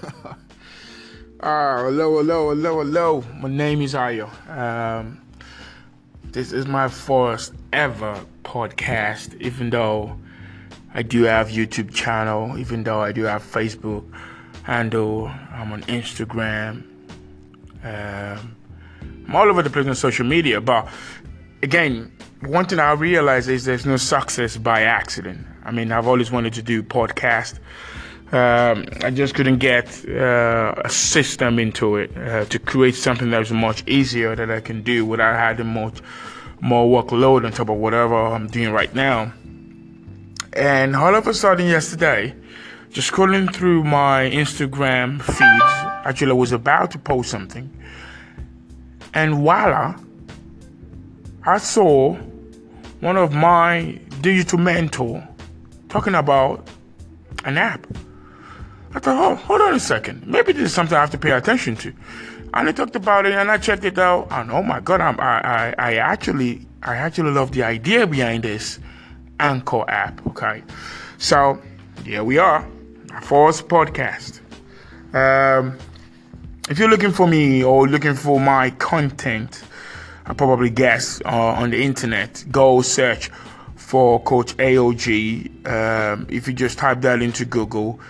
Ah, hello, hello, hello, hello. My name is Ayo. Um, this is my first ever podcast, even though I do have YouTube channel, even though I do have Facebook handle. I'm on Instagram. Um, I'm all over the place on social media, but again, one thing I realize is there's no success by accident. I mean, I've always wanted to do podcast. Um, I just couldn't get uh, a system into it uh, to create something that was much easier that I can do without having much more workload on top of whatever I'm doing right now. And all of a sudden, yesterday, just scrolling through my Instagram feeds, actually, I was about to post something, and voila, I saw one of my digital mentor talking about an app. I thought, oh, hold on a second. Maybe this is something I have to pay attention to. And I talked about it and I checked it out. And oh my God, I'm, I, I, I actually, I actually love the idea behind this Anchor app. Okay. So here we are, our first podcast. Um, if you're looking for me or looking for my content, I probably guess uh, on the internet, go search for Coach AOG. Um, if you just type that into Google,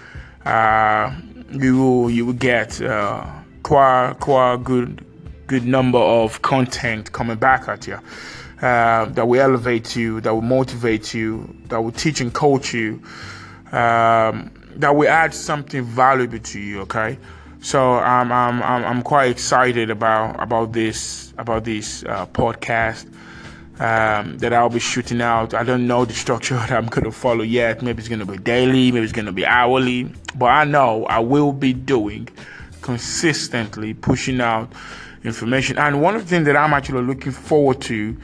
uh, you will you will get uh, quite quite good good number of content coming back at you uh, that will elevate you, that will motivate you, that will teach and coach you, um, that will add something valuable to you. Okay, so I'm I'm I'm quite excited about about this about this uh, podcast um, that I'll be shooting out. I don't know the structure that I'm going to follow yet. Maybe it's going to be daily, maybe it's going to be hourly, but I know I will be doing consistently pushing out information. And one of the things that I'm actually looking forward to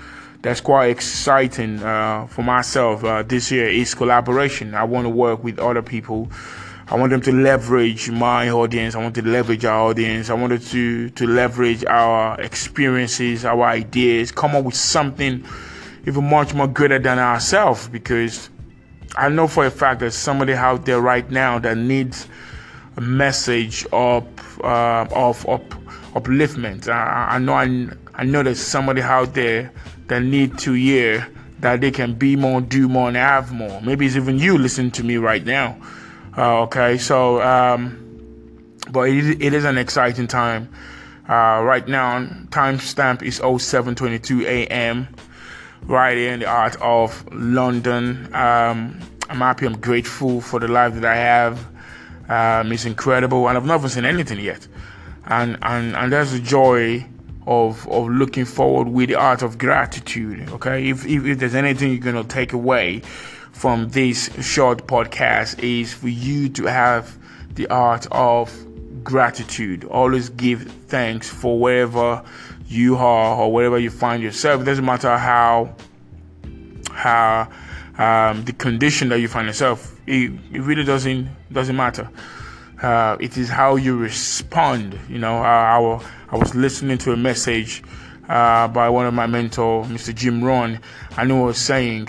that's quite exciting uh, for myself uh, this year is collaboration. I want to work with other people I want them to leverage my audience. I want to leverage our audience. I wanted to to leverage our experiences, our ideas, come up with something even much more greater than ourselves. Because I know for a fact there's somebody out there right now that needs a message of uh, of, of upliftment. I, I know I, I know there's somebody out there that need to hear that they can be more, do more, and have more. Maybe it's even you listening to me right now. Uh, okay, so um, but it, it is an exciting time. Uh, right now, timestamp is 07:22 a.m. Right here in the art of London. Um, I'm happy. I'm grateful for the life that I have. Um, it's incredible, and I've never seen anything yet. And and and there's the joy of of looking forward with the art of gratitude. Okay, if if, if there's anything you're gonna take away from this short podcast is for you to have the art of gratitude. Always give thanks for wherever you are or wherever you find yourself. It doesn't matter how how um, the condition that you find yourself. It, it really doesn't doesn't matter. Uh, it is how you respond. You know, I, I, I was listening to a message uh, by one of my mentor, Mr. Jim Rohn, and he was saying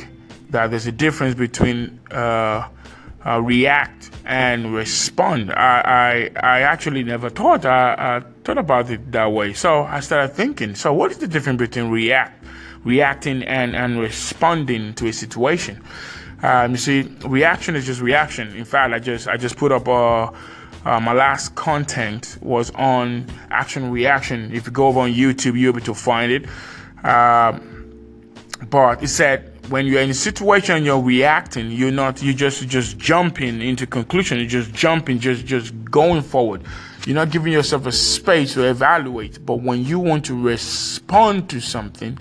that there's a difference between uh, uh, react and respond. I, I, I actually never thought I, I, thought about it that way. So I started thinking. So what is the difference between react, reacting, and and responding to a situation? Um, you see, reaction is just reaction. In fact, I just I just put up uh, uh, my last content was on action reaction. If you go over on YouTube, you'll be able to find it. Um, but it said when you're in a situation you're reacting you're not you just just jumping into conclusion you're just jumping just just going forward. You're not giving yourself a space to evaluate but when you want to respond to something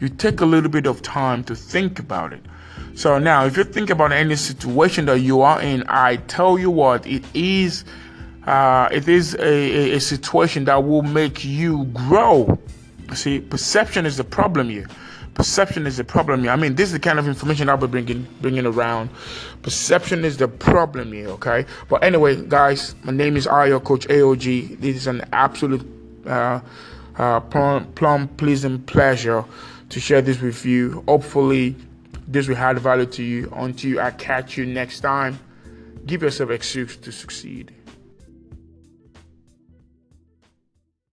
you take a little bit of time to think about it. So now if you think about any situation that you are in i tell you what it is uh, it is a, a, a situation that will make you grow. See perception is the problem here Perception is the problem here. I mean, this is the kind of information I'll be bringing bringing around. Perception is the problem here, okay? But anyway, guys, my name is Ayo Coach AOG. This is an absolute uh, uh, plum, plum pleasing pleasure to share this with you. Hopefully, this will add value to you. Until I catch you next time, give yourself excuse to succeed.